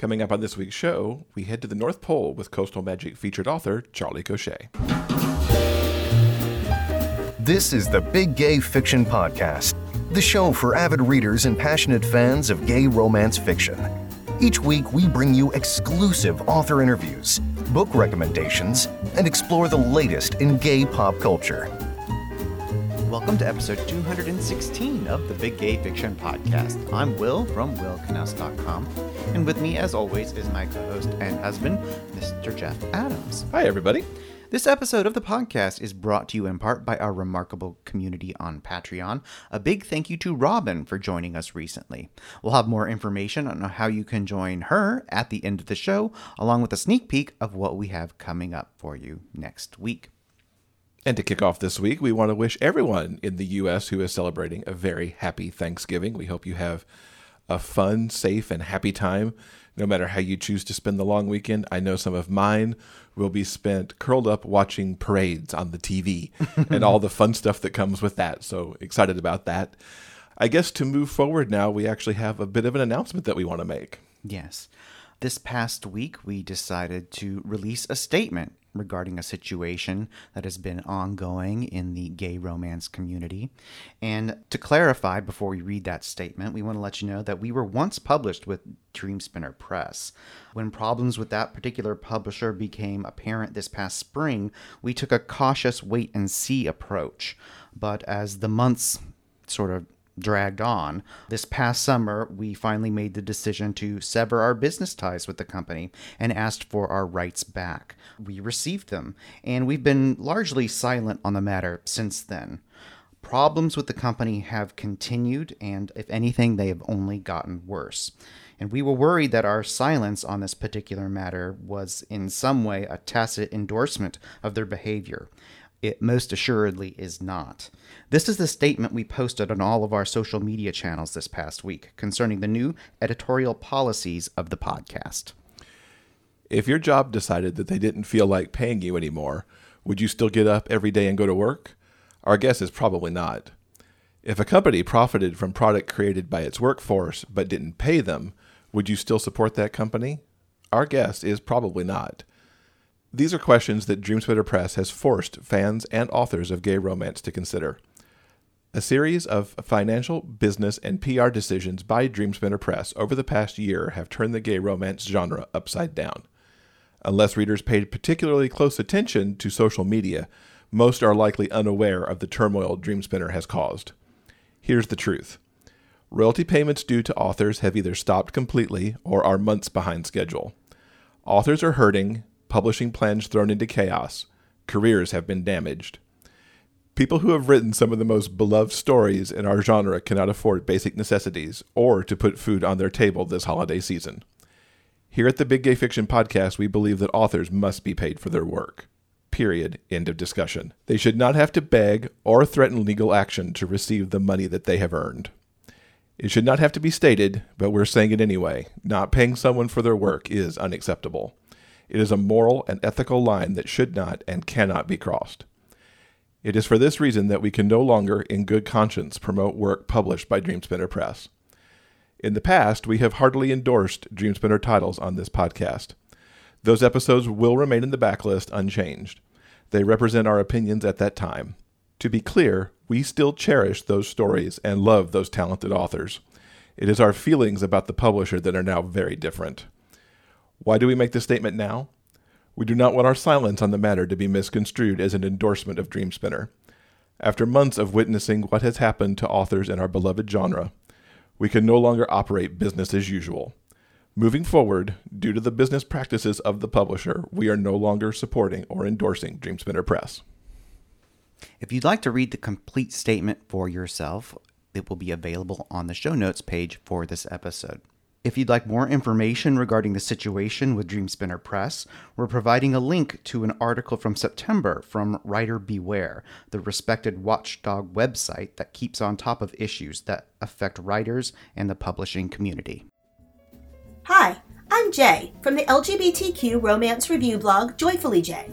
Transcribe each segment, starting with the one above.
Coming up on this week's show, we head to the North Pole with Coastal Magic featured author Charlie Cochet. This is the Big Gay Fiction Podcast, the show for avid readers and passionate fans of gay romance fiction. Each week, we bring you exclusive author interviews, book recommendations, and explore the latest in gay pop culture. Welcome to episode 216 of the Big Gay Fiction Podcast. I'm Will from WillKnauss.com, and with me, as always, is my co host and husband, Mr. Jeff Adams. Hi, everybody. This episode of the podcast is brought to you in part by our remarkable community on Patreon. A big thank you to Robin for joining us recently. We'll have more information on how you can join her at the end of the show, along with a sneak peek of what we have coming up for you next week. And to kick off this week, we want to wish everyone in the U.S. who is celebrating a very happy Thanksgiving. We hope you have a fun, safe, and happy time, no matter how you choose to spend the long weekend. I know some of mine will be spent curled up watching parades on the TV and all the fun stuff that comes with that. So excited about that. I guess to move forward now, we actually have a bit of an announcement that we want to make. Yes. This past week, we decided to release a statement regarding a situation that has been ongoing in the gay romance community. And to clarify, before we read that statement, we want to let you know that we were once published with Dreamspinner Press. When problems with that particular publisher became apparent this past spring, we took a cautious wait and see approach. But as the months sort of dragged on. This past summer, we finally made the decision to sever our business ties with the company and asked for our rights back. We received them, and we've been largely silent on the matter since then. Problems with the company have continued, and if anything, they have only gotten worse. And we were worried that our silence on this particular matter was in some way a tacit endorsement of their behavior. It most assuredly is not. This is the statement we posted on all of our social media channels this past week concerning the new editorial policies of the podcast. If your job decided that they didn't feel like paying you anymore, would you still get up every day and go to work? Our guess is probably not. If a company profited from product created by its workforce but didn't pay them, would you still support that company? Our guess is probably not. These are questions that Dreamspinner Press has forced fans and authors of gay romance to consider. A series of financial, business, and PR decisions by Dreamspinner Press over the past year have turned the gay romance genre upside down. Unless readers paid particularly close attention to social media, most are likely unaware of the turmoil Dreamspinner has caused. Here's the truth royalty payments due to authors have either stopped completely or are months behind schedule. Authors are hurting, publishing plans thrown into chaos, careers have been damaged. People who have written some of the most beloved stories in our genre cannot afford basic necessities or to put food on their table this holiday season. Here at the Big Gay Fiction Podcast, we believe that authors must be paid for their work. Period. End of discussion. They should not have to beg or threaten legal action to receive the money that they have earned. It should not have to be stated, but we're saying it anyway. Not paying someone for their work is unacceptable. It is a moral and ethical line that should not and cannot be crossed. It is for this reason that we can no longer, in good conscience, promote work published by Dreamspinner Press. In the past, we have heartily endorsed Dreamspinner titles on this podcast. Those episodes will remain in the backlist unchanged. They represent our opinions at that time. To be clear, we still cherish those stories and love those talented authors. It is our feelings about the publisher that are now very different. Why do we make this statement now? We do not want our silence on the matter to be misconstrued as an endorsement of Dreamspinner. After months of witnessing what has happened to authors in our beloved genre, we can no longer operate business as usual. Moving forward, due to the business practices of the publisher, we are no longer supporting or endorsing Dreamspinner Press. If you'd like to read the complete statement for yourself, it will be available on the show notes page for this episode. If you'd like more information regarding the situation with Dreamspinner Press, we're providing a link to an article from September from Writer Beware, the respected watchdog website that keeps on top of issues that affect writers and the publishing community. Hi, I'm Jay from the LGBTQ romance review blog Joyfully Jay.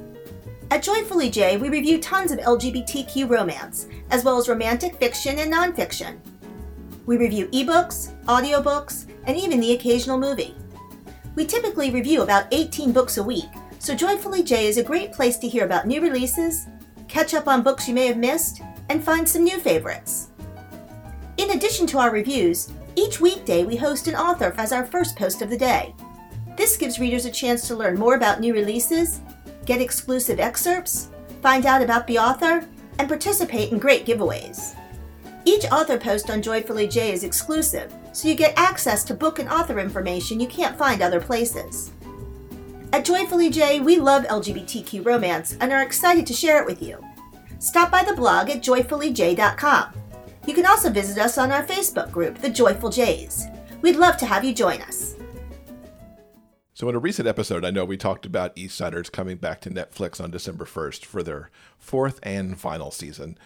At Joyfully Jay, we review tons of LGBTQ romance, as well as romantic fiction and nonfiction. We review ebooks, audiobooks, and even the occasional movie. We typically review about 18 books a week, so Joyfully Jay is a great place to hear about new releases, catch up on books you may have missed, and find some new favorites. In addition to our reviews, each weekday we host an author as our first post of the day. This gives readers a chance to learn more about new releases, get exclusive excerpts, find out about the author, and participate in great giveaways. Each author post on Joyfully Jay is exclusive, so you get access to book and author information you can't find other places. At Joyfully Jay, we love LGBTQ romance and are excited to share it with you. Stop by the blog at joyfullyjay.com. You can also visit us on our Facebook group, The Joyful Jays. We'd love to have you join us. So, in a recent episode, I know we talked about Eastsiders coming back to Netflix on December 1st for their fourth and final season.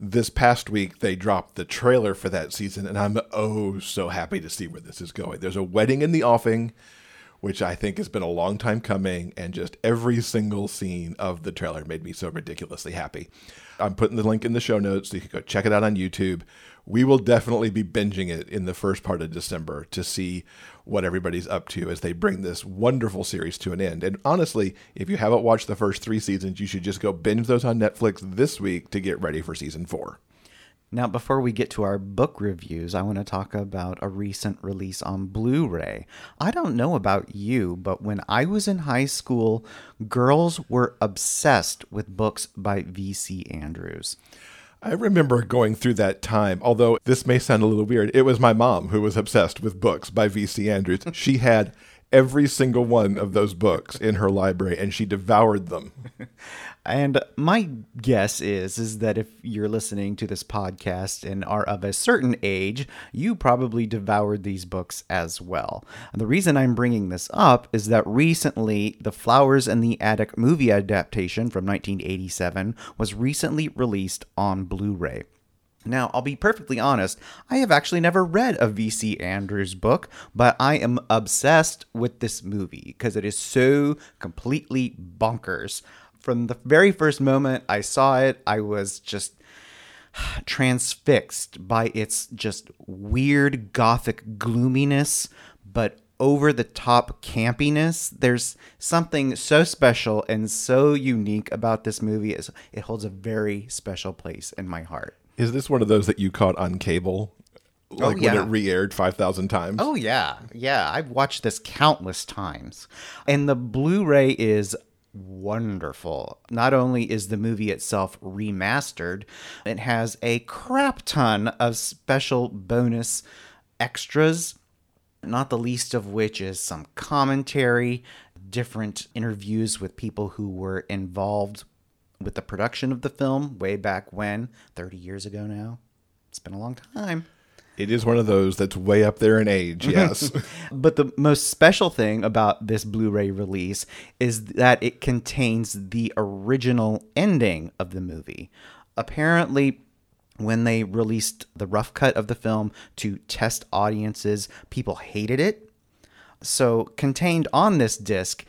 This past week, they dropped the trailer for that season, and I'm oh so happy to see where this is going. There's a wedding in the offing, which I think has been a long time coming, and just every single scene of the trailer made me so ridiculously happy. I'm putting the link in the show notes so you can go check it out on YouTube. We will definitely be binging it in the first part of December to see what everybody's up to as they bring this wonderful series to an end. And honestly, if you haven't watched the first three seasons, you should just go binge those on Netflix this week to get ready for season four. Now, before we get to our book reviews, I want to talk about a recent release on Blu ray. I don't know about you, but when I was in high school, girls were obsessed with books by V.C. Andrews. I remember going through that time, although this may sound a little weird. It was my mom who was obsessed with books by V.C. Andrews. She had every single one of those books in her library and she devoured them. And my guess is is that if you're listening to this podcast and are of a certain age, you probably devoured these books as well. And the reason I'm bringing this up is that recently the Flowers in the Attic movie adaptation from 1987 was recently released on Blu-ray. Now, I'll be perfectly honest, I have actually never read a V.C. Andrews book, but I am obsessed with this movie because it is so completely bonkers. From the very first moment I saw it, I was just transfixed by its just weird gothic gloominess, but over the top campiness. There's something so special and so unique about this movie. It holds a very special place in my heart. Is this one of those that you caught on cable? Oh, like Oh, yeah. when it re aired 5,000 times? Oh yeah, yeah. I've watched this countless times, and the Blu-ray is wonderful. Not only is the movie itself remastered, it has a crap ton of special bonus extras. Not the least of which is some commentary, different interviews with people who were involved with the production of the film way back when, 30 years ago now. It's been a long time. It is one of those that's way up there in age, yes. But the most special thing about this Blu ray release is that it contains the original ending of the movie. Apparently, when they released the rough cut of the film to test audiences, people hated it. So, contained on this disc,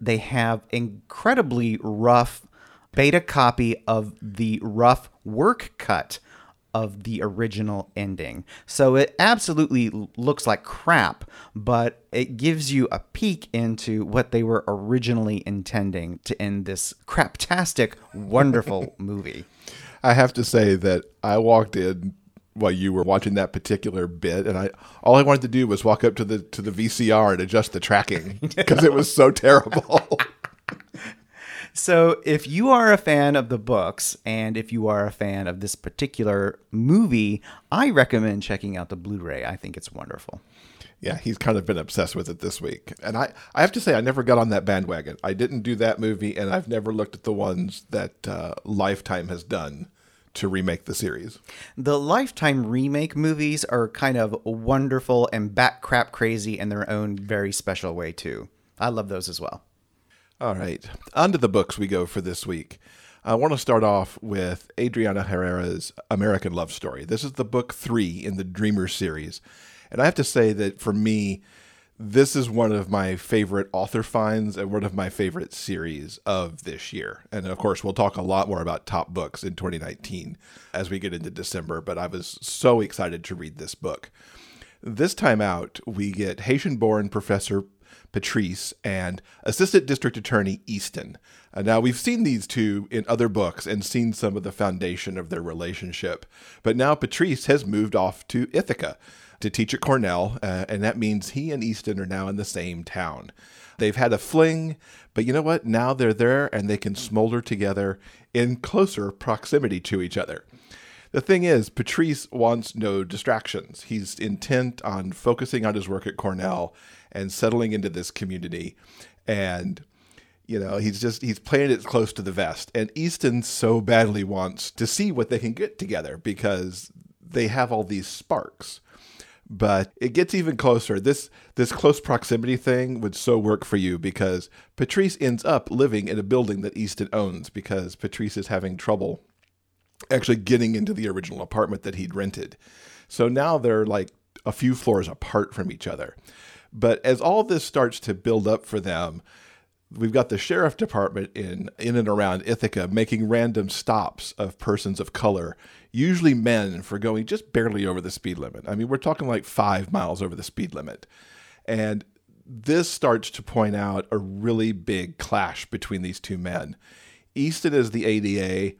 they have incredibly rough beta copy of the rough work cut of the original ending. So it absolutely looks like crap, but it gives you a peek into what they were originally intending to end this craptastic, wonderful movie. I have to say that I walked in while you were watching that particular bit, and I all I wanted to do was walk up to the to the VCR and adjust the tracking because it was so terrible. So, if you are a fan of the books and if you are a fan of this particular movie, I recommend checking out the Blu ray. I think it's wonderful. yeah, he's kind of been obsessed with it this week, and I I have to say I never got on that bandwagon. I didn't do that movie, and I've never looked at the ones that uh, Lifetime has done to remake the series. The Lifetime remake movies are kind of wonderful and bat crap crazy in their own very special way, too. I love those as well. All right. To the books we go for this week. I want to start off with Adriana Herrera's American Love Story. This is the book three in the Dreamer series. And I have to say that for me, this is one of my favorite author finds and one of my favorite series of this year. And of course, we'll talk a lot more about top books in 2019 as we get into December, but I was so excited to read this book. This time out, we get Haitian born Professor Patrice and Assistant District Attorney Easton. Uh, now, we've seen these two in other books and seen some of the foundation of their relationship, but now Patrice has moved off to Ithaca to teach at Cornell, uh, and that means he and Easton are now in the same town. They've had a fling, but you know what? Now they're there and they can smolder together in closer proximity to each other. The thing is, Patrice wants no distractions. He's intent on focusing on his work at Cornell and settling into this community. And, you know, he's just, he's playing it close to the vest. And Easton so badly wants to see what they can get together because they have all these sparks but it gets even closer. This this close proximity thing would so work for you because Patrice ends up living in a building that Easton owns because Patrice is having trouble actually getting into the original apartment that he'd rented. So now they're like a few floors apart from each other. But as all this starts to build up for them, we've got the sheriff department in in and around Ithaca making random stops of persons of color, usually men, for going just barely over the speed limit. I mean, we're talking like five miles over the speed limit, and this starts to point out a really big clash between these two men. Easton as the ADA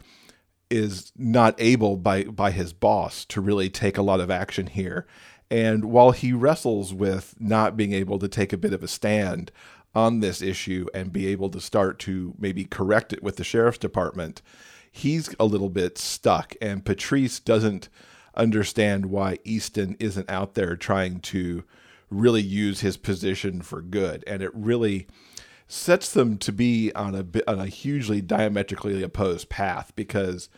is not able by by his boss to really take a lot of action here. And while he wrestles with not being able to take a bit of a stand, on this issue and be able to start to maybe correct it with the sheriff's department, he's a little bit stuck. And Patrice doesn't understand why Easton isn't out there trying to really use his position for good. And it really sets them to be on a on a hugely diametrically opposed path because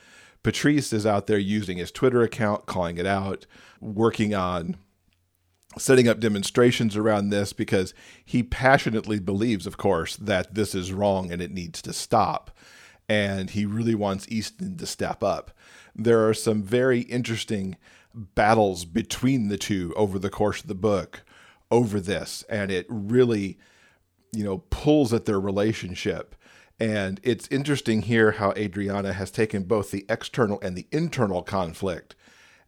Patrice is out there using his Twitter account, calling it out, working on setting up demonstrations around this because he passionately believes, of course, that this is wrong and it needs to stop. And he really wants Easton to step up. There are some very interesting battles between the two over the course of the book over this. And it really, you know, pulls at their relationship. And it's interesting here how Adriana has taken both the external and the internal conflict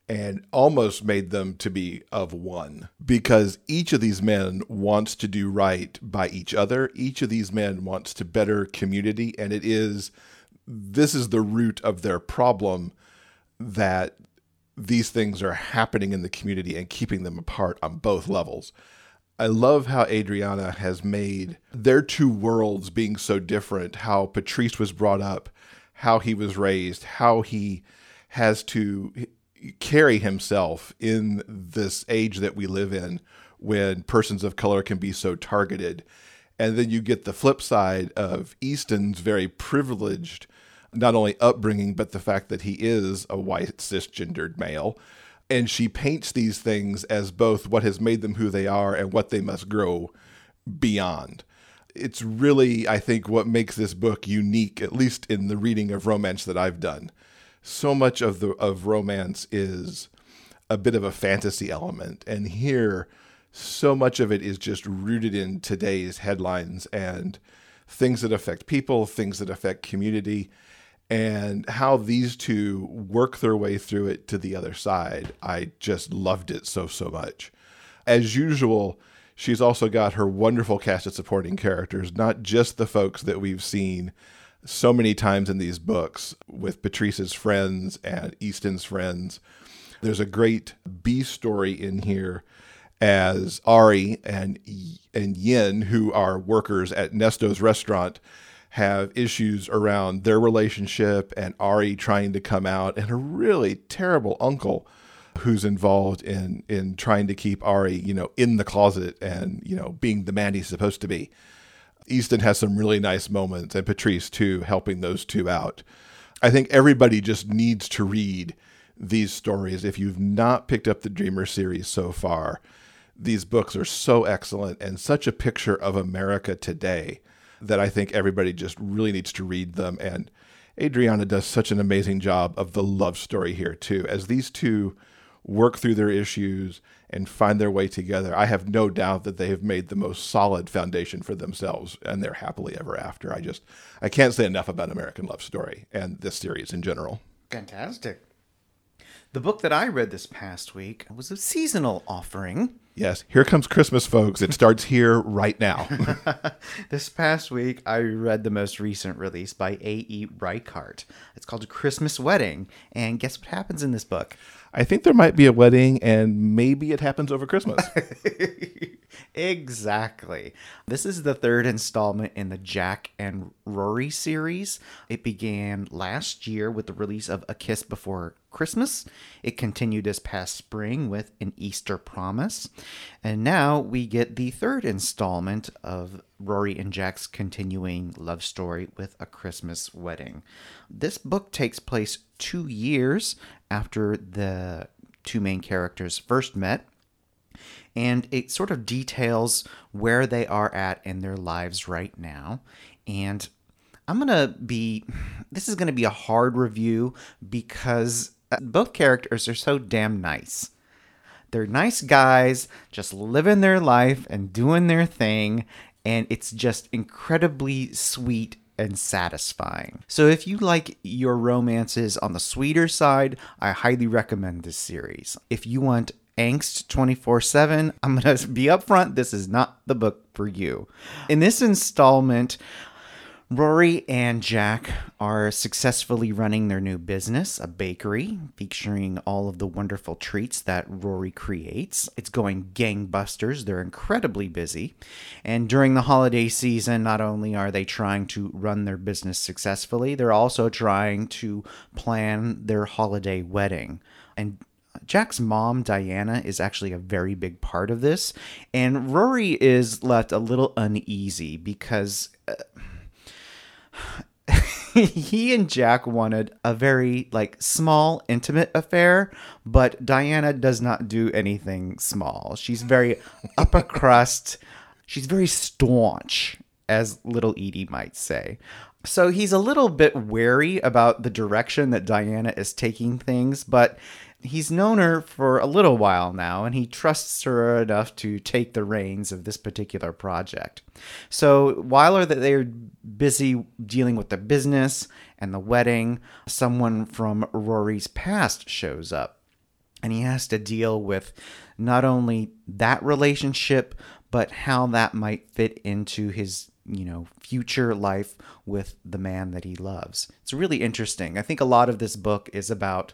and almost made them to be of one because each of these men wants to do right by each other. Each of these men wants to better community, and it is this is the root of their problem that these things are happening in the community and keeping them apart on both levels. I love how Adriana has made their two worlds being so different, how Patrice was brought up, how he was raised, how he has to carry himself in this age that we live in when persons of color can be so targeted. And then you get the flip side of Easton's very privileged, not only upbringing, but the fact that he is a white cisgendered male. And she paints these things as both what has made them who they are and what they must grow beyond. It's really, I think, what makes this book unique, at least in the reading of romance that I've done so much of the of romance is a bit of a fantasy element. And here so much of it is just rooted in today's headlines and things that affect people things that affect community and how these two work their way through it to the other side. I just loved it so so much. As usual she's also got her wonderful cast of supporting characters not just the folks that we've seen so many times in these books with Patrice's friends and Easton's friends. There's a great B story in here as Ari and and Yin, who are workers at Nesto's restaurant, have issues around their relationship and Ari trying to come out and a really terrible uncle who's involved in in trying to keep Ari, you know, in the closet and, you know, being the man he's supposed to be. Easton has some really nice moments, and Patrice too, helping those two out. I think everybody just needs to read these stories. If you've not picked up the Dreamer series so far, these books are so excellent and such a picture of America today that I think everybody just really needs to read them. And Adriana does such an amazing job of the love story here, too, as these two work through their issues and find their way together, I have no doubt that they have made the most solid foundation for themselves and they're happily ever after. I just I can't say enough about American Love Story and this series in general. Fantastic. The book that I read this past week was a seasonal offering. Yes, here comes Christmas, folks. It starts here right now. This past week, I read the most recent release by A.E. Reichart. It's called Christmas Wedding. And guess what happens in this book? I think there might be a wedding, and maybe it happens over Christmas. exactly. This is the third installment in the Jack and Rory series. It began last year with the release of A Kiss Before Christmas. It continued this past spring with An Easter Promise. And now we get the third installment of Rory and Jack's continuing love story with A Christmas Wedding. This book takes place two years after the two main characters first met and it sort of details where they are at in their lives right now. And I'm going to be, this is going to be a hard review because uh, both characters are so damn nice. They're nice guys, just living their life and doing their thing. And it's just incredibly sweet and satisfying. So if you like your romances on the sweeter side, I highly recommend this series. If you want angst 24/7, I'm going to be upfront, this is not the book for you. In this installment, Rory and Jack are successfully running their new business, a bakery, featuring all of the wonderful treats that Rory creates. It's going gangbusters. They're incredibly busy. And during the holiday season, not only are they trying to run their business successfully, they're also trying to plan their holiday wedding. And Jack's mom, Diana, is actually a very big part of this. And Rory is left a little uneasy because. Uh, he and Jack wanted a very like small intimate affair, but Diana does not do anything small. She's very upper crust. She's very staunch, as little Edie might say. So he's a little bit wary about the direction that Diana is taking things, but he's known her for a little while now and he trusts her enough to take the reins of this particular project. So while they're busy dealing with the business and the wedding, someone from Rory's past shows up and he has to deal with not only that relationship but how that might fit into his you know future life with the man that he loves it's really interesting i think a lot of this book is about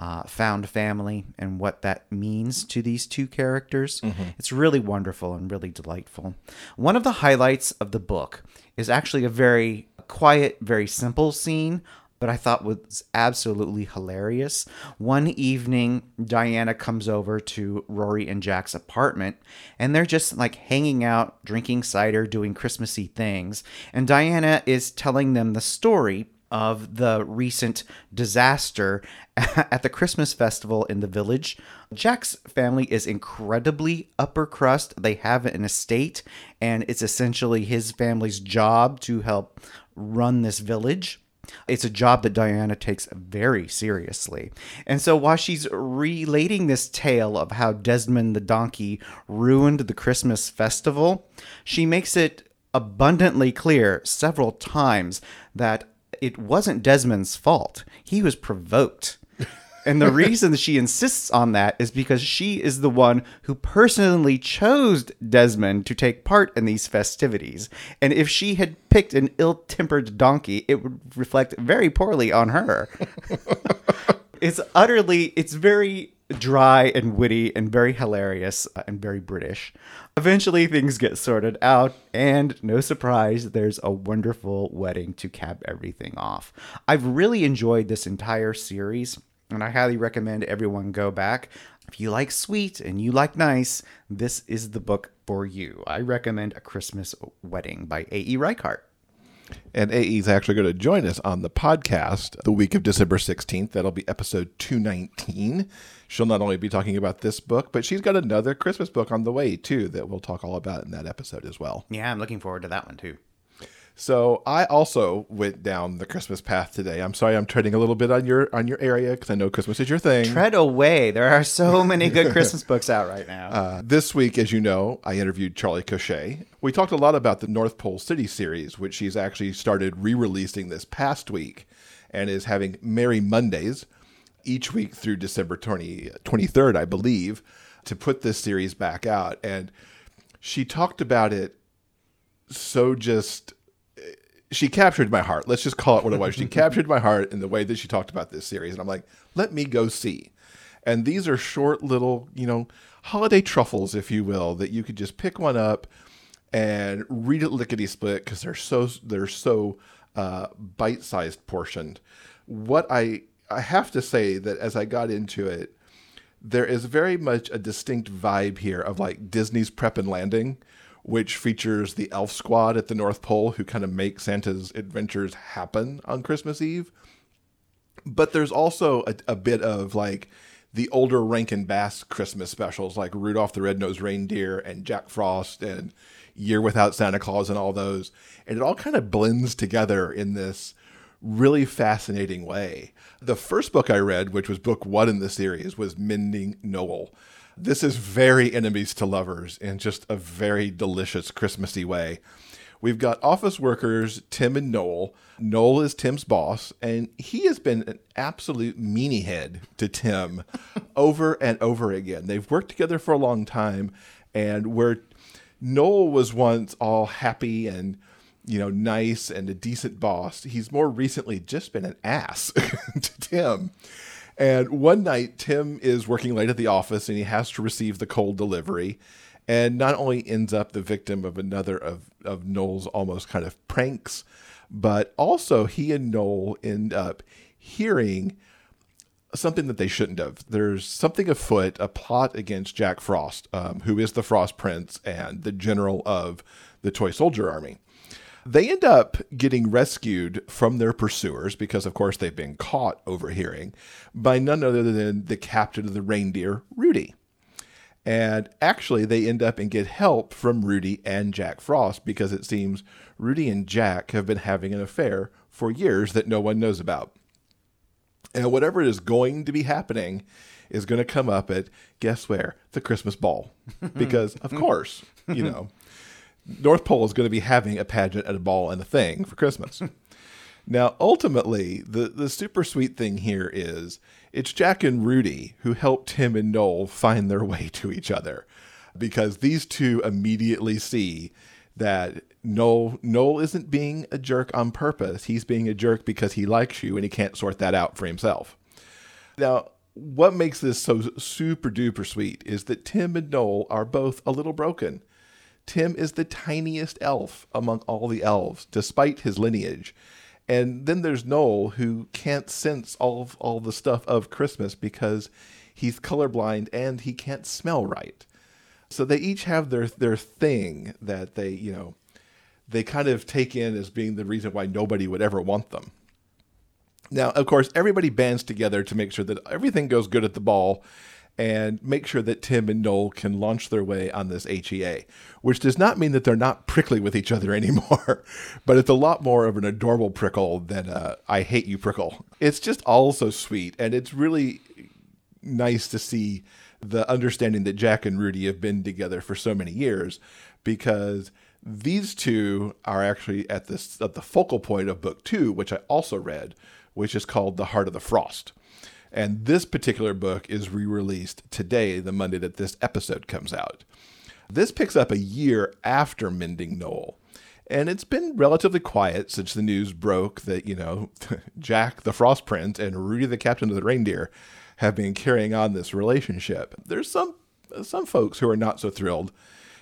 uh, found family and what that means to these two characters. Mm-hmm. It's really wonderful and really delightful. One of the highlights of the book is actually a very quiet, very simple scene. But I thought was absolutely hilarious. One evening, Diana comes over to Rory and Jack's apartment, and they're just like hanging out, drinking cider, doing Christmassy things. And Diana is telling them the story of the recent disaster at the Christmas festival in the village. Jack's family is incredibly upper crust. They have an estate, and it's essentially his family's job to help run this village. It's a job that Diana takes very seriously. And so while she's relating this tale of how Desmond the donkey ruined the Christmas festival, she makes it abundantly clear several times that it wasn't Desmond's fault. He was provoked. And the reason she insists on that is because she is the one who personally chose Desmond to take part in these festivities. And if she had picked an ill tempered donkey, it would reflect very poorly on her. it's utterly, it's very dry and witty and very hilarious uh, and very British. Eventually, things get sorted out, and no surprise, there's a wonderful wedding to cap everything off. I've really enjoyed this entire series, and I highly recommend everyone go back. If you like sweet and you like nice, this is the book for you. I recommend A Christmas Wedding by A.E. Reichart. And AE is actually going to join us on the podcast the week of December 16th. That'll be episode 219. She'll not only be talking about this book, but she's got another Christmas book on the way, too, that we'll talk all about in that episode as well. Yeah, I'm looking forward to that one, too. So I also went down the Christmas path today. I'm sorry I'm treading a little bit on your on your area because I know Christmas is your thing. Tread away. There are so many good Christmas books out right now. Uh, this week, as you know, I interviewed Charlie Cochet. We talked a lot about the North Pole City series, which she's actually started re-releasing this past week, and is having Merry Mondays each week through December 20, 23rd, I believe. to put this series back out. And she talked about it so just she captured my heart. Let's just call it what it was. She captured my heart in the way that she talked about this series. And I'm like, let me go see. And these are short little, you know, holiday truffles, if you will, that you could just pick one up and read it lickety split because they're so they're so uh, bite sized portioned. What I I have to say that as I got into it, there is very much a distinct vibe here of like Disney's Prep and Landing which features the elf squad at the North Pole who kind of make Santa's adventures happen on Christmas Eve. But there's also a, a bit of like the older Rankin Bass Christmas specials like Rudolph the Red-Nosed Reindeer and Jack Frost and Year Without Santa Claus and all those. And it all kind of blends together in this really fascinating way. The first book I read, which was book one in the series, was Mending Noel. This is very enemies to lovers in just a very delicious Christmassy way. We've got office workers Tim and Noel. Noel is Tim's boss, and he has been an absolute meanie head to Tim over and over again. They've worked together for a long time, and where Noel was once all happy and you know nice and a decent boss, he's more recently just been an ass to Tim. And one night, Tim is working late at the office and he has to receive the cold delivery. And not only ends up the victim of another of, of Noel's almost kind of pranks, but also he and Noel end up hearing something that they shouldn't have. There's something afoot, a plot against Jack Frost, um, who is the Frost Prince and the general of the Toy Soldier Army. They end up getting rescued from their pursuers because, of course, they've been caught overhearing by none other than the captain of the reindeer, Rudy. And actually, they end up and get help from Rudy and Jack Frost because it seems Rudy and Jack have been having an affair for years that no one knows about. And whatever is going to be happening is going to come up at guess where? The Christmas ball. Because, of course, you know. North Pole is going to be having a pageant and a ball and a thing for Christmas. now, ultimately, the, the super sweet thing here is it's Jack and Rudy who helped Tim and Noel find their way to each other because these two immediately see that Noel Noel isn't being a jerk on purpose. He's being a jerk because he likes you and he can't sort that out for himself. Now, what makes this so super duper sweet is that Tim and Noel are both a little broken. Tim is the tiniest elf among all the elves, despite his lineage. And then there's Noel, who can't sense all of, all the stuff of Christmas because he's colorblind and he can't smell right. So they each have their their thing that they, you know, they kind of take in as being the reason why nobody would ever want them. Now, of course, everybody bands together to make sure that everything goes good at the ball and make sure that Tim and Noel can launch their way on this HEA, which does not mean that they're not prickly with each other anymore, but it's a lot more of an adorable prickle than a I hate you prickle. It's just all so sweet, and it's really nice to see the understanding that Jack and Rudy have been together for so many years because these two are actually at this at the focal point of book 2 which I also read which is called The Heart of the Frost and this particular book is re released today, the Monday that this episode comes out. This picks up a year after Mending Noel. And it's been relatively quiet since the news broke that, you know, Jack the Frost Prince and Rudy the Captain of the Reindeer have been carrying on this relationship. There's some some folks who are not so thrilled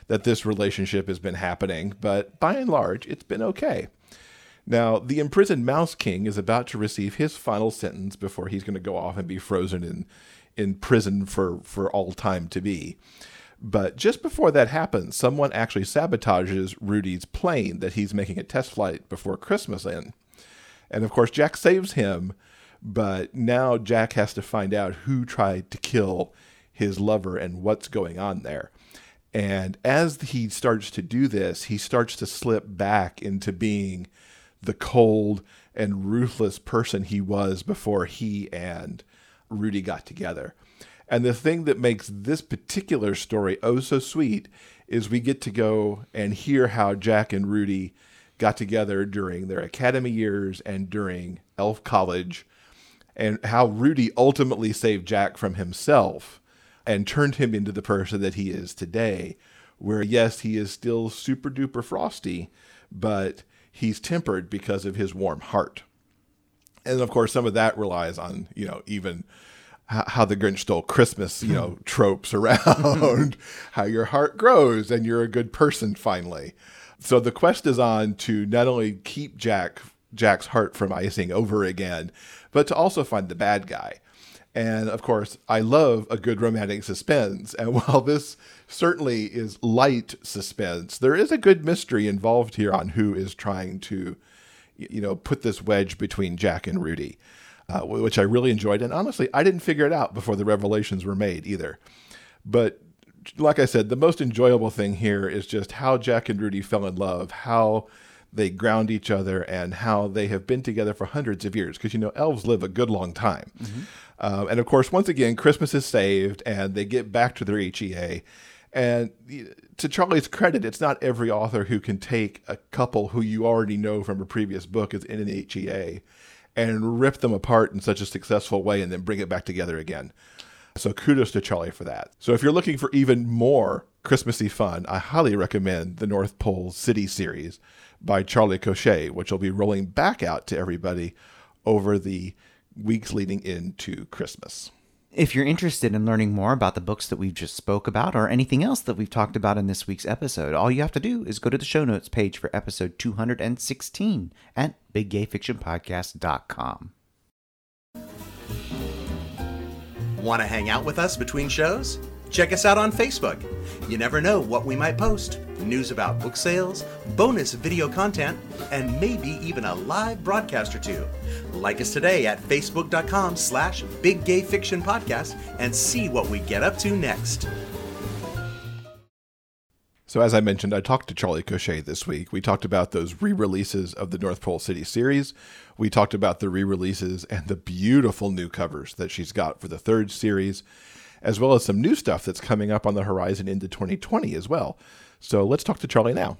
that this relationship has been happening, but by and large, it's been okay. Now, the imprisoned Mouse King is about to receive his final sentence before he's going to go off and be frozen in, in prison for, for all time to be. But just before that happens, someone actually sabotages Rudy's plane that he's making a test flight before Christmas in. And of course, Jack saves him, but now Jack has to find out who tried to kill his lover and what's going on there. And as he starts to do this, he starts to slip back into being the cold and ruthless person he was before he and Rudy got together. And the thing that makes this particular story oh so sweet is we get to go and hear how Jack and Rudy got together during their academy years and during Elf College, and how Rudy ultimately saved Jack from himself and turned him into the person that he is today. Where, yes, he is still super duper frosty, but he's tempered because of his warm heart. And of course, some of that relies on, you know, even how the Grinch stole Christmas, you know, tropes around how your heart grows and you're a good person finally. So the quest is on to not only keep Jack Jack's heart from icing over again, but to also find the bad guy. And of course, I love a good romantic suspense. And while this certainly is light suspense, there is a good mystery involved here on who is trying to, you know, put this wedge between Jack and Rudy, uh, which I really enjoyed. And honestly, I didn't figure it out before the revelations were made either. But like I said, the most enjoyable thing here is just how Jack and Rudy fell in love, how they ground each other, and how they have been together for hundreds of years. Because, you know, elves live a good long time. Mm-hmm. Uh, and of course, once again, Christmas is saved and they get back to their HEA. And to Charlie's credit, it's not every author who can take a couple who you already know from a previous book is in an HEA and rip them apart in such a successful way and then bring it back together again. So kudos to Charlie for that. So if you're looking for even more Christmassy fun, I highly recommend the North Pole City series by Charlie Cochet, which will be rolling back out to everybody over the weeks leading into Christmas. If you're interested in learning more about the books that we've just spoke about or anything else that we've talked about in this week's episode, all you have to do is go to the show notes page for episode 216 at biggayfictionpodcast.com. Want to hang out with us between shows? Check us out on Facebook. You never know what we might post news about book sales, bonus video content, and maybe even a live broadcast or two. Like us today at facebook.com slash Big Gay Fiction Podcast and see what we get up to next. So, as I mentioned, I talked to Charlie Cochet this week. We talked about those re releases of the North Pole City series. We talked about the re releases and the beautiful new covers that she's got for the third series, as well as some new stuff that's coming up on the horizon into 2020 as well. So, let's talk to Charlie now.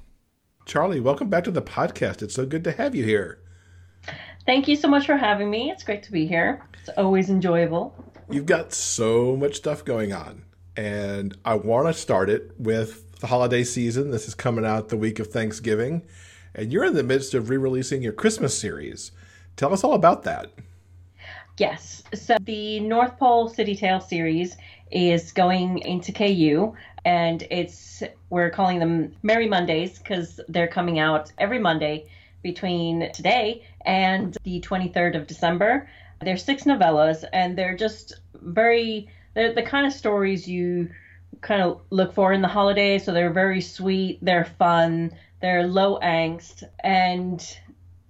Charlie, welcome back to the podcast. It's so good to have you here. Thank you so much for having me. It's great to be here. It's always enjoyable. You've got so much stuff going on, and I want to start it with the holiday season. This is coming out the week of Thanksgiving, and you're in the midst of re releasing your Christmas series. Tell us all about that. Yes. So, the North Pole City Tale series is going into KU, and it's we're calling them Merry Mondays because they're coming out every Monday between today and the 23rd of December. They're six novellas, and they're just very they're the kind of stories you kind of look for in the holidays. So they're very sweet, they're fun, they're low angst, and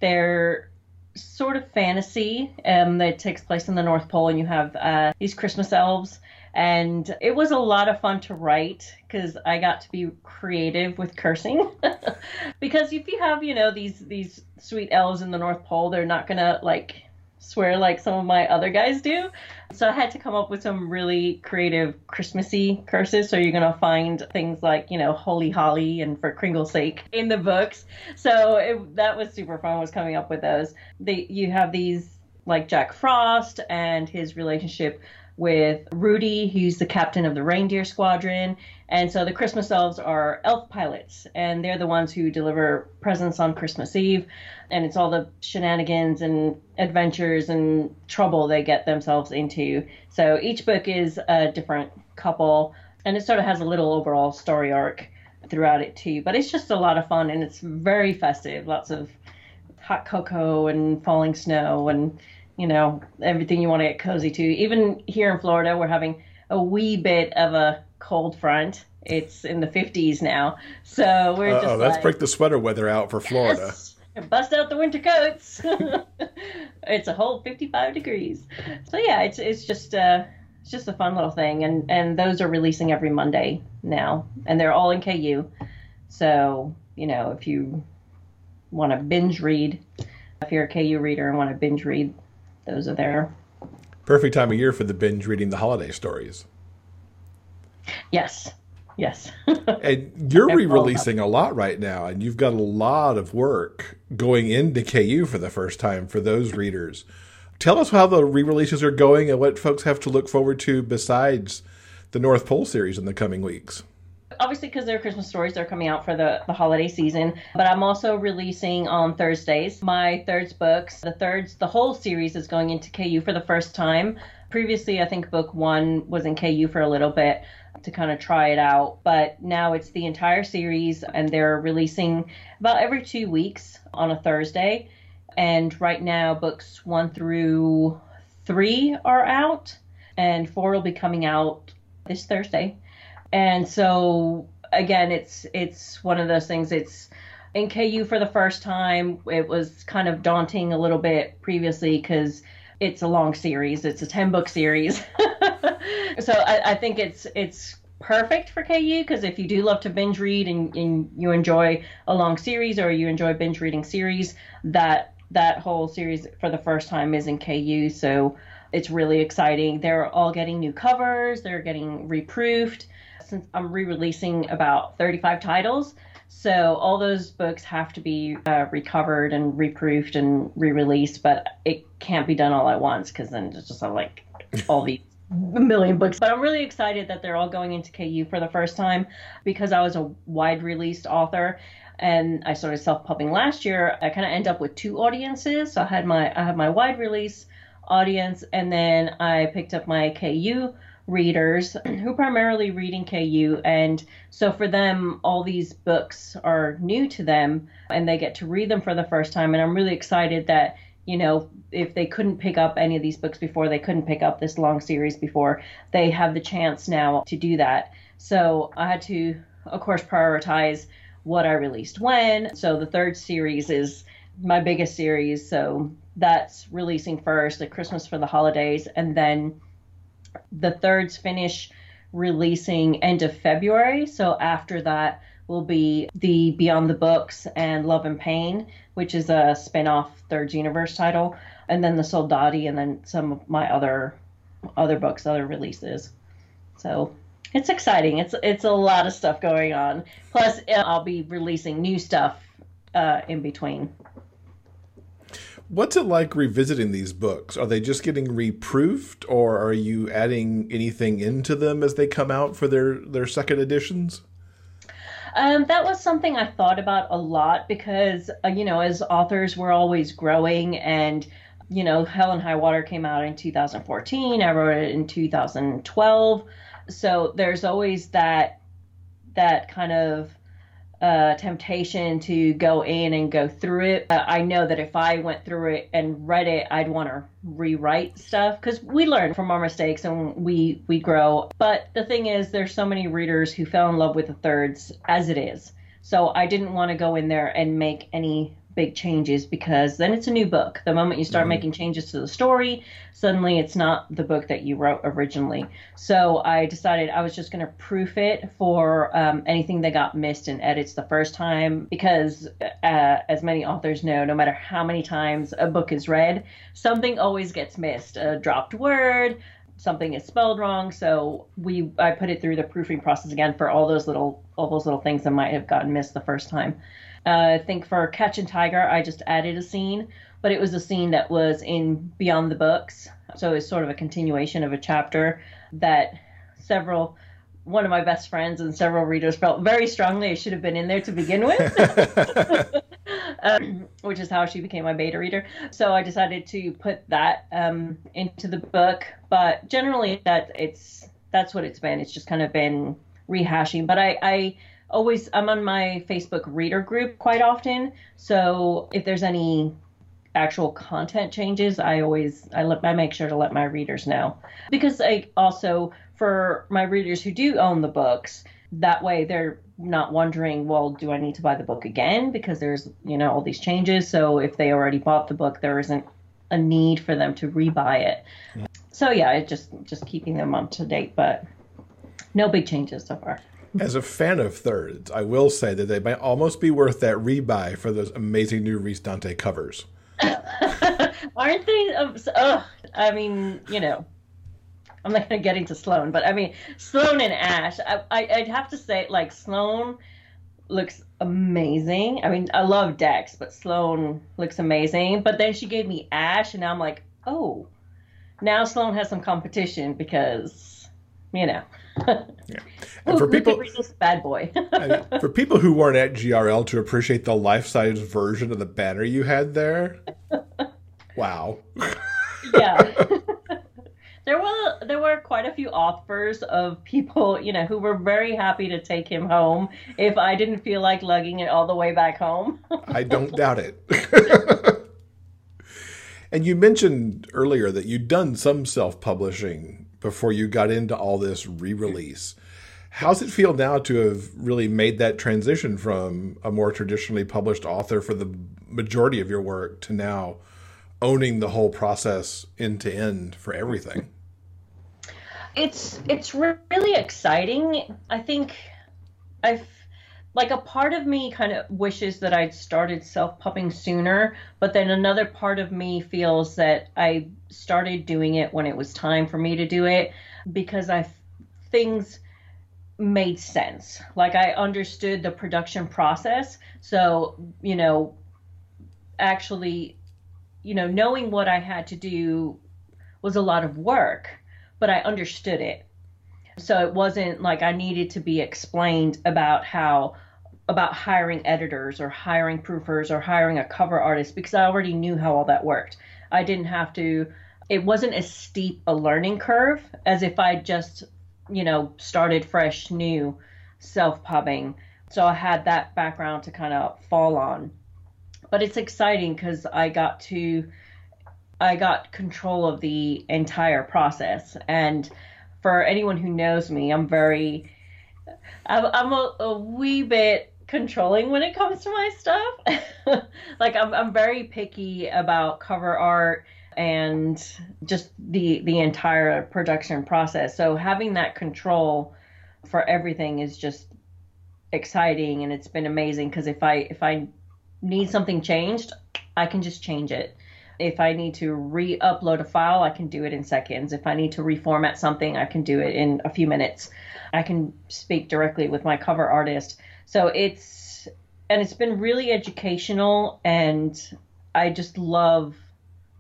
they're sort of fantasy um, that takes place in the North Pole, and you have uh, these Christmas elves. And it was a lot of fun to write because I got to be creative with cursing. because if you have, you know, these these sweet elves in the North Pole, they're not gonna like swear like some of my other guys do. So I had to come up with some really creative Christmassy curses. So you're gonna find things like you know holy holly and for Kringle's sake in the books. So it, that was super fun. Was coming up with those. They you have these like Jack Frost and his relationship with Rudy, who's the captain of the reindeer squadron. And so the Christmas elves are elf pilots, and they're the ones who deliver presents on Christmas Eve. And it's all the shenanigans and adventures and trouble they get themselves into. So each book is a different couple, and it sort of has a little overall story arc throughout it too. But it's just a lot of fun, and it's very festive. Lots of hot cocoa and falling snow and you know, everything you want to get cozy to. Even here in Florida, we're having a wee bit of a cold front. It's in the 50s now. So we're Uh-oh, just. let's like, break the sweater weather out for Florida. Yes, bust out the winter coats. it's a whole 55 degrees. So yeah, it's it's just uh it's just a fun little thing and and those are releasing every Monday now and they're all in KU. So, you know, if you want to binge read, if you're a KU reader and want to binge read those are there. Perfect time of year for the binge reading the holiday stories. Yes. Yes. and you're re-releasing a lot right now, and you've got a lot of work going into KU for the first time for those readers. Tell us how the re-releases are going and what folks have to look forward to besides the North Pole series in the coming weeks? Obviously because they're christmas stories they're coming out for the, the holiday season but i'm also releasing on thursdays. My thirds books the thirds the whole series is going into ku for the first time. Previously i think book one was in ku for a little bit to kind of try it out but now it's the entire series and they're releasing about every two weeks on a thursday. And right now books one through three are out and four will be coming out this thursday and so again, it's it's one of those things. It's in KU for the first time. It was kind of daunting a little bit previously because it's a long series. It's a ten book series. so I, I think it's it's perfect for KU because if you do love to binge read and, and you enjoy a long series or you enjoy binge reading series, that that whole series for the first time is in KU. So it's really exciting. They're all getting new covers. They're getting reproofed since I'm re-releasing about 35 titles. So all those books have to be uh, recovered and reproofed and re-released, but it can't be done all at once because then it's just like all these a million books. But I'm really excited that they're all going into KU for the first time because I was a wide released author and I started self-pubbing last year. I kind of end up with two audiences. So I had my I have my wide release audience, and then I picked up my KU readers who primarily read in KU. And so for them, all these books are new to them and they get to read them for the first time. And I'm really excited that, you know, if they couldn't pick up any of these books before, they couldn't pick up this long series before, they have the chance now to do that. So I had to, of course, prioritize what I released when. So the third series is my biggest series. So that's releasing first at Christmas for the holidays. And then the thirds finish releasing end of February. So after that will be the Beyond the Books and Love and Pain, which is a spin-off Thirds Universe title, and then the Soldati and then some of my other other books, other releases. So it's exciting. It's it's a lot of stuff going on. Plus, I'll be releasing new stuff uh, in between. What's it like revisiting these books? Are they just getting reproofed, or are you adding anything into them as they come out for their their second editions? Um, that was something I thought about a lot because, uh, you know, as authors, we're always growing. And, you know, Hell and High Water came out in 2014. I wrote it in 2012. So there's always that that kind of uh, temptation to go in and go through it. Uh, I know that if I went through it and read it, I'd want to rewrite stuff because we learn from our mistakes and we we grow. But the thing is, there's so many readers who fell in love with the thirds as it is. So I didn't want to go in there and make any big changes because then it's a new book. The moment you start mm-hmm. making changes to the story, suddenly it's not the book that you wrote originally. So I decided I was just going to proof it for um, anything that got missed in edits the first time because, uh, as many authors know, no matter how many times a book is read, something always gets missed a dropped word. Something is spelled wrong, so we I put it through the proofing process again for all those little all those little things that might have gotten missed the first time. Uh, I think for Catch and Tiger, I just added a scene, but it was a scene that was in Beyond the Books. So it's sort of a continuation of a chapter that several, one of my best friends and several readers felt very strongly it should have been in there to begin with. um, which is how she became my beta reader. So I decided to put that um, into the book. But generally, that it's that's what it's been. It's just kind of been rehashing. But I, I always I'm on my Facebook reader group quite often. So if there's any actual content changes, I always I let I make sure to let my readers know. Because I also for my readers who do own the books, that way they're not wondering, well, do I need to buy the book again because there's, you know, all these changes. So if they already bought the book, there isn't a need for them to rebuy it. So yeah, it just just keeping them up to date, but no big changes so far. As a fan of thirds, I will say that they might almost be worth that rebuy for those amazing new Reese Dante covers. Aren't they? oh, I mean, you know, I'm not going to get into Sloane, but I mean, Sloane and Ash, I, I, would have to say, like, Sloane looks amazing. I mean, I love Dex, but Sloane looks amazing. But then she gave me Ash, and now I'm like, oh, now Sloane has some competition because you know. Yeah. And for people bad boy? For people who weren't at GRL to appreciate the life-size version of the banner you had there, wow. yeah. there were there were quite a few offers of people, you know, who were very happy to take him home if I didn't feel like lugging it all the way back home. I don't doubt it. and you mentioned earlier that you'd done some self-publishing before you got into all this re-release. How's it feel now to have really made that transition from a more traditionally published author for the majority of your work to now owning the whole process end to end for everything? it's it's re- really exciting. I think I've like a part of me kind of wishes that I'd started self-pubbing sooner, but then another part of me feels that I started doing it when it was time for me to do it because I things made sense. Like I understood the production process. So, you know, actually, you know, knowing what I had to do was a lot of work, but I understood it. So it wasn't like I needed to be explained about how about hiring editors or hiring proofers or hiring a cover artist because I already knew how all that worked. I didn't have to it wasn't as steep a learning curve as if I just, you know, started fresh new self-pubbing. So I had that background to kind of fall on. But it's exciting cuz I got to I got control of the entire process and for anyone who knows me, I'm very I'm, I'm a, a wee bit controlling when it comes to my stuff. like I'm I'm very picky about cover art and just the the entire production process. So having that control for everything is just exciting and it's been amazing because if I if I need something changed, I can just change it. If I need to re-upload a file, I can do it in seconds. If I need to reformat something, I can do it in a few minutes. I can speak directly with my cover artist. So it's and it's been really educational and I just love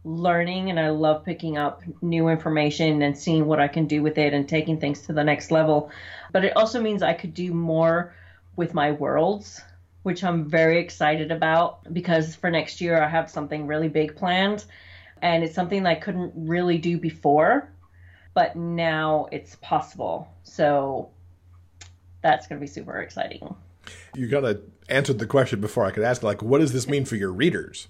learning and I love picking up new information and seeing what I can do with it and taking things to the next level. But it also means I could do more with my worlds, which I'm very excited about because for next year I have something really big planned and it's something that I couldn't really do before, but now it's possible. So that's going to be super exciting. You kind of answered the question before I could ask, like, what does this mean for your readers?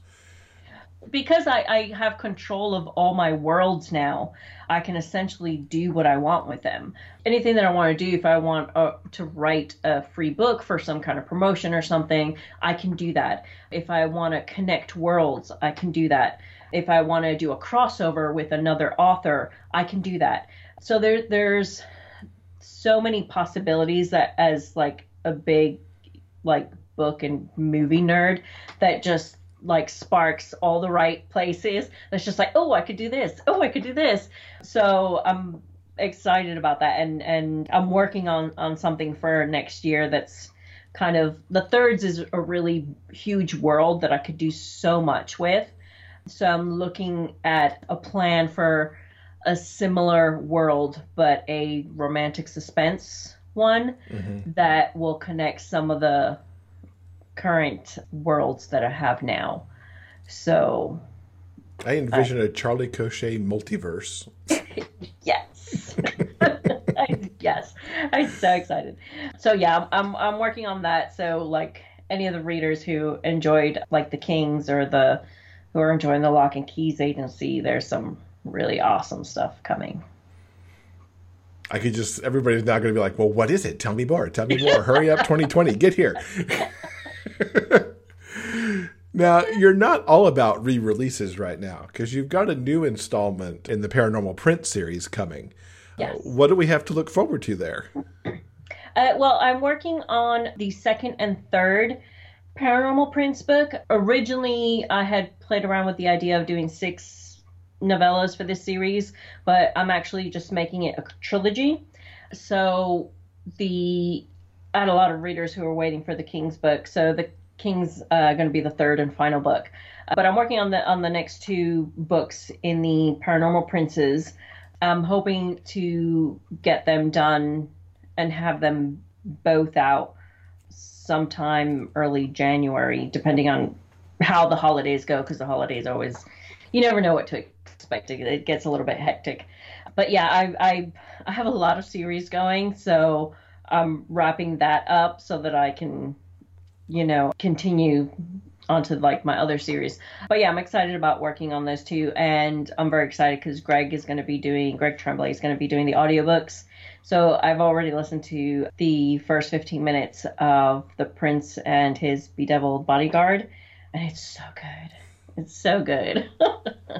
because I, I have control of all my worlds now, I can essentially do what I want with them. Anything that I want to do, if I want uh, to write a free book for some kind of promotion or something, I can do that. If I want to connect worlds, I can do that. If I want to do a crossover with another author, I can do that. So there, there's so many possibilities that as like a big like book and movie nerd that just like sparks all the right places. That's just like, oh, I could do this. Oh, I could do this. So I'm excited about that, and and I'm working on on something for next year that's kind of the thirds is a really huge world that I could do so much with. So I'm looking at a plan for a similar world, but a romantic suspense one mm-hmm. that will connect some of the current worlds that I have now. So I envision a Charlie Cochet multiverse. yes. yes. I'm so excited. So yeah, I'm I'm working on that. So like any of the readers who enjoyed like the Kings or the who are enjoying the Lock and Keys agency, there's some really awesome stuff coming. I could just everybody's now going to be like, "Well, what is it? Tell me more. Tell me more. Hurry up, 2020. Get here." now, you're not all about re releases right now because you've got a new installment in the Paranormal Prince series coming. Yes. Uh, what do we have to look forward to there? Uh, well, I'm working on the second and third Paranormal Prince book. Originally, I had played around with the idea of doing six novellas for this series, but I'm actually just making it a trilogy. So the I had a lot of readers who are waiting for the King's book. So the King's uh, going to be the third and final book. Uh, but I'm working on the on the next two books in the Paranormal Princes I'm hoping to get them done and have them both out sometime early January, depending on how the holidays go, because the holidays always, you never know what to expect. It gets a little bit hectic. But yeah, I, I, I have a lot of series going, so I'm wrapping that up so that I can, you know, continue onto like my other series. But yeah, I'm excited about working on those two, and I'm very excited because Greg is going to be doing Greg Tremblay is going to be doing the audiobooks. So I've already listened to the first 15 minutes of The Prince and His Bedeviled Bodyguard, and it's so good. It's so good.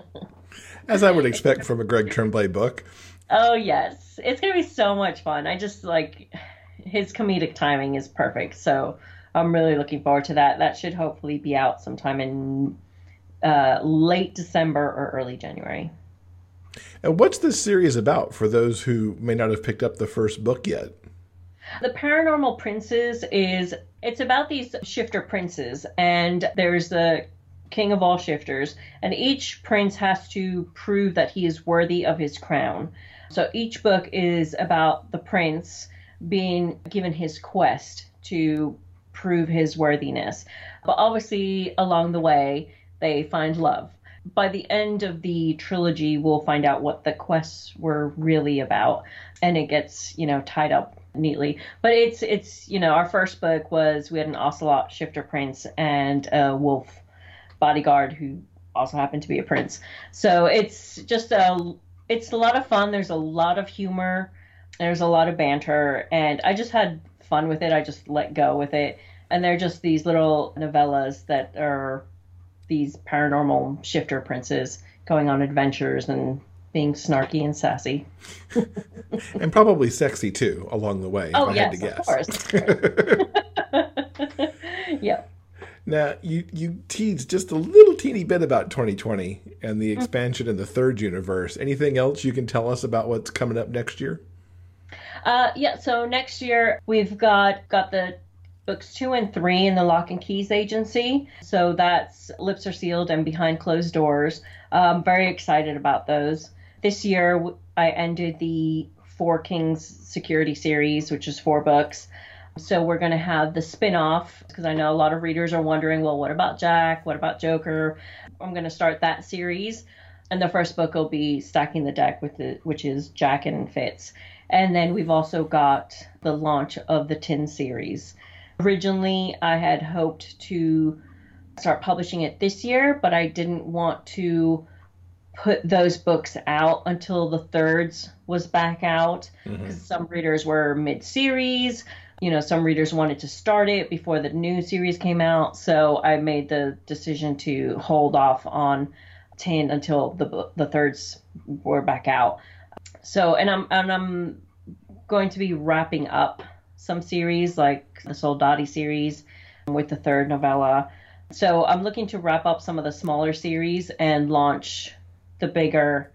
As I would expect from a Greg Tremblay book. Oh yes, it's gonna be so much fun. I just like his comedic timing is perfect. So I'm really looking forward to that. That should hopefully be out sometime in uh, late December or early January. And what's this series about for those who may not have picked up the first book yet? The Paranormal Princes is it's about these shifter princes and there's the king of all shifters and each prince has to prove that he is worthy of his crown. So each book is about the prince being given his quest to prove his worthiness. But obviously, along the way, they find love. By the end of the trilogy, we'll find out what the quests were really about, and it gets you know tied up neatly. But it's it's you know our first book was we had an ocelot shifter prince and a wolf bodyguard who also happened to be a prince. So it's just a it's a lot of fun. There's a lot of humor. There's a lot of banter, and I just had fun with it. I just let go with it. And they're just these little novellas that are these paranormal shifter princes going on adventures and being snarky and sassy. and probably sexy too along the way. Oh, yes, of course. yep. Now, you, you teased just a little teeny bit about 2020 and the mm-hmm. expansion in the third universe. Anything else you can tell us about what's coming up next year? Uh, yeah, so next year we've got got the books two and three in the Lock and Keys Agency. So that's Lips Are Sealed and Behind Closed Doors. I'm very excited about those. This year I ended the Four Kings Security series, which is four books. So we're going to have the spin-off because I know a lot of readers are wondering, well, what about Jack? What about Joker? I'm going to start that series. And the first book will be Stacking the Deck with the, which is Jack and Fitz. And then we've also got the launch of the Tin series. Originally, I had hoped to start publishing it this year, but I didn't want to put those books out until the thirds was back out because mm-hmm. some readers were mid series. You know, some readers wanted to start it before the new series came out. So I made the decision to hold off on 10 until the, the thirds were back out. So, and I'm and I'm going to be wrapping up some series like the Soldati series with the third novella. So I'm looking to wrap up some of the smaller series and launch the bigger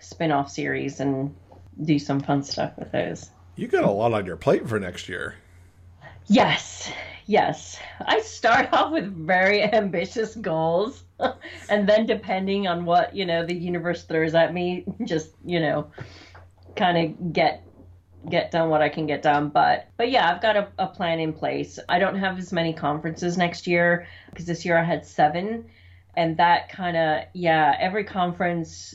spin-off series and do some fun stuff with those. You got a lot on your plate for next year. Yes. Yes. I start off with very ambitious goals and then depending on what, you know, the universe throws at me, just, you know, kind of get get done what I can get done. But but yeah, I've got a, a plan in place. I don't have as many conferences next year because this year I had seven, and that kind of yeah, every conference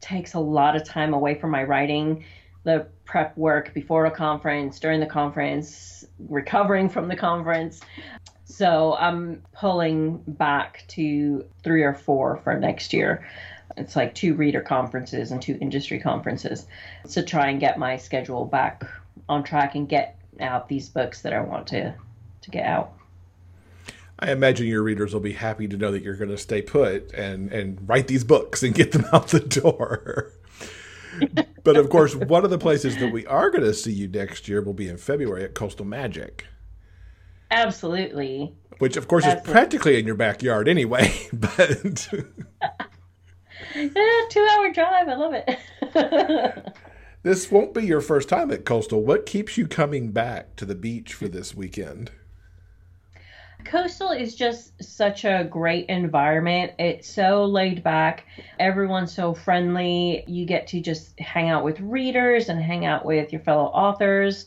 takes a lot of time away from my writing. The prep work before a conference, during the conference, recovering from the conference. So I'm pulling back to three or four for next year. It's like two reader conferences and two industry conferences to try and get my schedule back on track and get out these books that I want to to get out. I imagine your readers will be happy to know that you're going to stay put and and write these books and get them out the door. But of course, one of the places that we are going to see you next year will be in February at Coastal Magic. Absolutely. Which, of course, Absolutely. is practically in your backyard anyway. But yeah, two hour drive. I love it. this won't be your first time at Coastal. What keeps you coming back to the beach for this weekend? Coastal is just such a great environment. It's so laid back. Everyone's so friendly. You get to just hang out with readers and hang out with your fellow authors.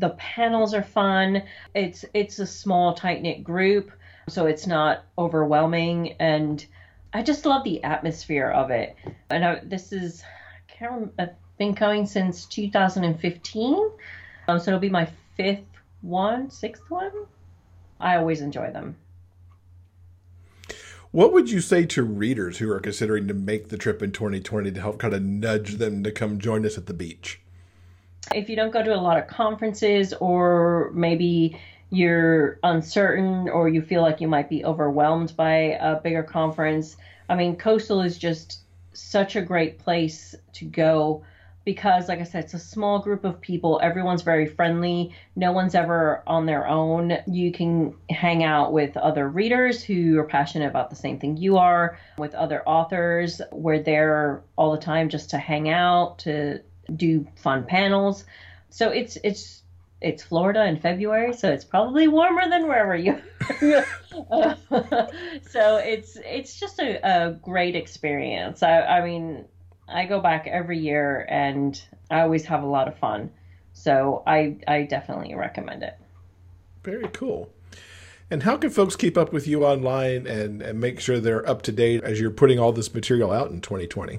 The panels are fun. It's it's a small tight knit group, so it's not overwhelming and I just love the atmosphere of it. And I, this is I can't remember, I've been going since 2015. Um, so it'll be my fifth one, sixth one. I always enjoy them. What would you say to readers who are considering to make the trip in 2020 to help kind of nudge them to come join us at the beach? If you don't go to a lot of conferences or maybe you're uncertain or you feel like you might be overwhelmed by a bigger conference, I mean, Coastal is just such a great place to go because, like I said, it's a small group of people. Everyone's very friendly. No one's ever on their own. You can hang out with other readers who are passionate about the same thing you are, with other authors. We're there all the time just to hang out, to do fun panels. So it's it's it's Florida in February, so it's probably warmer than wherever you. Are. so it's it's just a, a great experience. I, I mean, I go back every year, and I always have a lot of fun. So I I definitely recommend it. Very cool. And how can folks keep up with you online and, and make sure they're up to date as you're putting all this material out in 2020?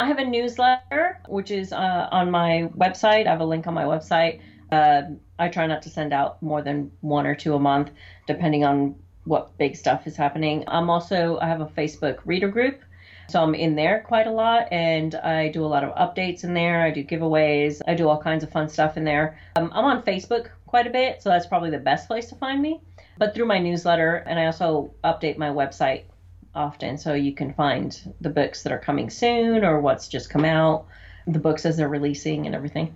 I have a newsletter, which is uh, on my website. I have a link on my website. Uh, I try not to send out more than one or two a month, depending on what big stuff is happening. I'm also, I have a Facebook reader group. So I'm in there quite a lot and I do a lot of updates in there. I do giveaways. I do all kinds of fun stuff in there. Um, I'm on Facebook quite a bit, so that's probably the best place to find me. But through my newsletter, and I also update my website often so you can find the books that are coming soon or what's just come out, the books as they're releasing and everything.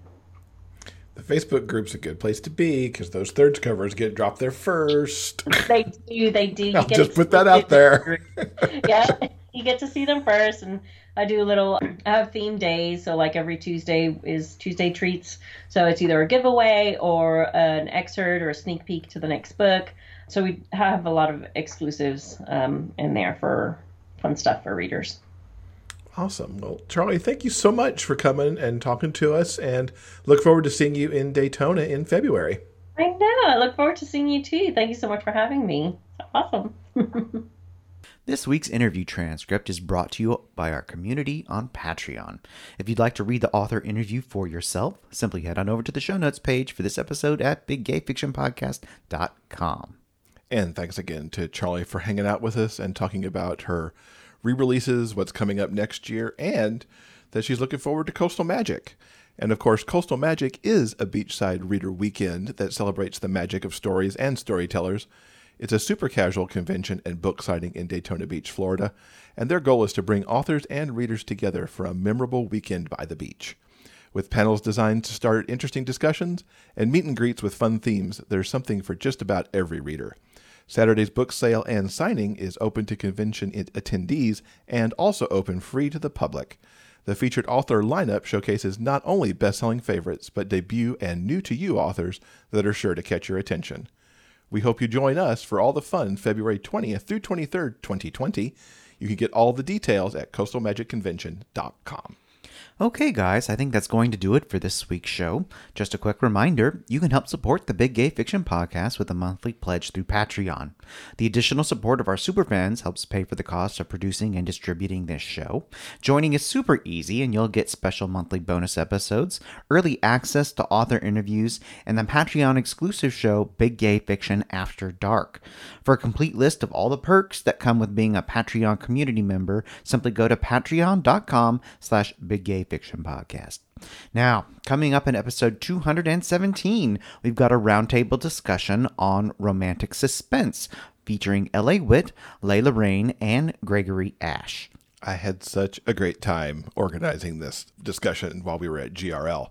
The Facebook group's a good place to be because those thirds covers get dropped there first. They do, they do. I'll just put that out there. yeah, you get to see them first, and I do a little. I have theme days, so like every Tuesday is Tuesday treats. So it's either a giveaway or an excerpt or a sneak peek to the next book. So we have a lot of exclusives um, in there for fun stuff for readers. Awesome. Well, Charlie, thank you so much for coming and talking to us, and look forward to seeing you in Daytona in February. I know. I look forward to seeing you too. Thank you so much for having me. Awesome. This week's interview transcript is brought to you by our community on Patreon. If you'd like to read the author interview for yourself, simply head on over to the show notes page for this episode at biggayfictionpodcast.com. And thanks again to Charlie for hanging out with us and talking about her re releases, what's coming up next year, and that she's looking forward to Coastal Magic. And of course, Coastal Magic is a beachside reader weekend that celebrates the magic of stories and storytellers. It's a super casual convention and book signing in Daytona Beach, Florida, and their goal is to bring authors and readers together for a memorable weekend by the beach. With panels designed to start interesting discussions and meet and greets with fun themes, there's something for just about every reader. Saturday's book sale and signing is open to convention attendees and also open free to the public. The featured author lineup showcases not only best selling favorites, but debut and new to you authors that are sure to catch your attention. We hope you join us for all the fun February 20th through 23rd, 2020. You can get all the details at coastalmagicconvention.com. Okay, guys, I think that's going to do it for this week's show. Just a quick reminder you can help support the Big Gay Fiction Podcast with a monthly pledge through Patreon. The additional support of our superfans helps pay for the cost of producing and distributing this show. Joining is super easy, and you'll get special monthly bonus episodes, early access to author interviews, and the Patreon exclusive show, Big Gay Fiction After Dark. For a complete list of all the perks that come with being a Patreon community member, simply go to patreon.com slash biggay Fiction Podcast. Now, coming up in episode 217, we've got a roundtable discussion on romantic suspense featuring L.A. Witt, Layla Reyne, and Gregory Ashe. I had such a great time organizing this discussion while we were at GRL.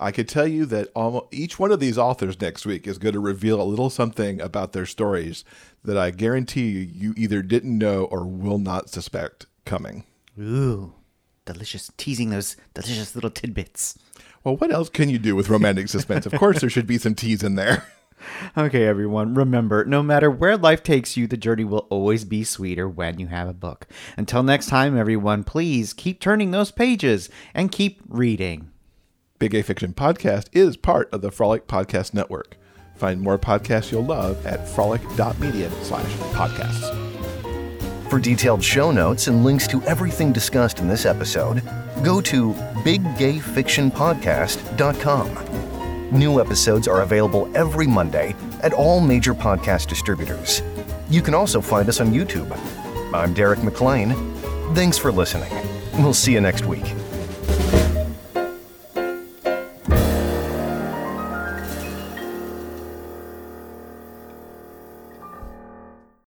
I could tell you that almost each one of these authors next week is going to reveal a little something about their stories that I guarantee you you either didn't know or will not suspect coming. Ooh delicious, teasing those delicious little tidbits. Well, what else can you do with romantic suspense? Of course, there should be some teas in there. Okay, everyone, remember no matter where life takes you, the journey will always be sweeter when you have a book. Until next time, everyone, please keep turning those pages and keep reading. Big Gay Fiction Podcast is part of the Frolic Podcast Network. Find more podcasts you'll love at frolic.media slash podcasts. For detailed show notes and links to everything discussed in this episode, go to biggayfictionpodcast.com. New episodes are available every Monday at all major podcast distributors. You can also find us on YouTube. I'm Derek McLean. Thanks for listening. We'll see you next week.